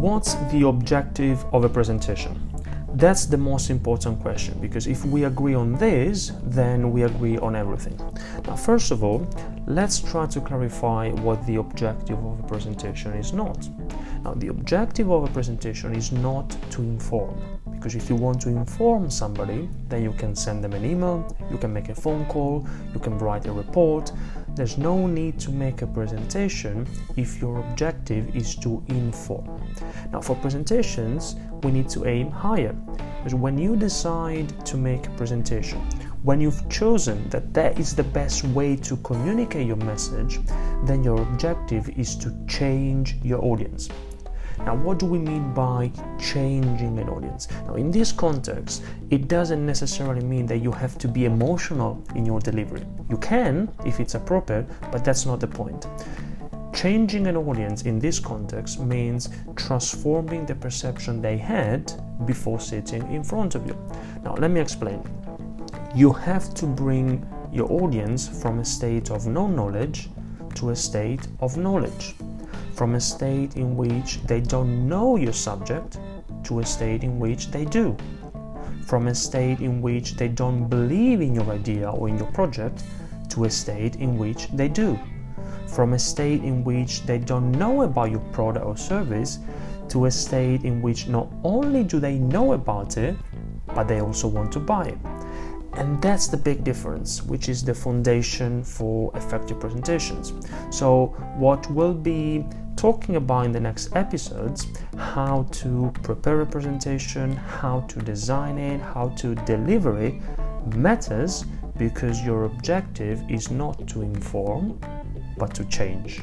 What's the objective of a presentation? That's the most important question because if we agree on this, then we agree on everything. Now, first of all, let's try to clarify what the objective of a presentation is not. Now, the objective of a presentation is not to inform because if you want to inform somebody, then you can send them an email, you can make a phone call, you can write a report. There's no need to make a presentation if your objective is to inform. Now, for presentations, we need to aim higher. Because when you decide to make a presentation, when you've chosen that that is the best way to communicate your message, then your objective is to change your audience. Now, what do we mean by changing an audience? Now, in this context, it doesn't necessarily mean that you have to be emotional in your delivery. You can if it's appropriate, but that's not the point. Changing an audience in this context means transforming the perception they had before sitting in front of you. Now, let me explain. You have to bring your audience from a state of no knowledge to a state of knowledge, from a state in which they don't know your subject to a state in which they do, from a state in which they don't believe in your idea or in your project to a state in which they do from a state in which they don't know about your product or service to a state in which not only do they know about it, but they also want to buy it. And that's the big difference, which is the foundation for effective presentations. So, what we'll be talking about in the next episodes how to prepare a presentation, how to design it, how to deliver it matters because your objective is not to inform but to change.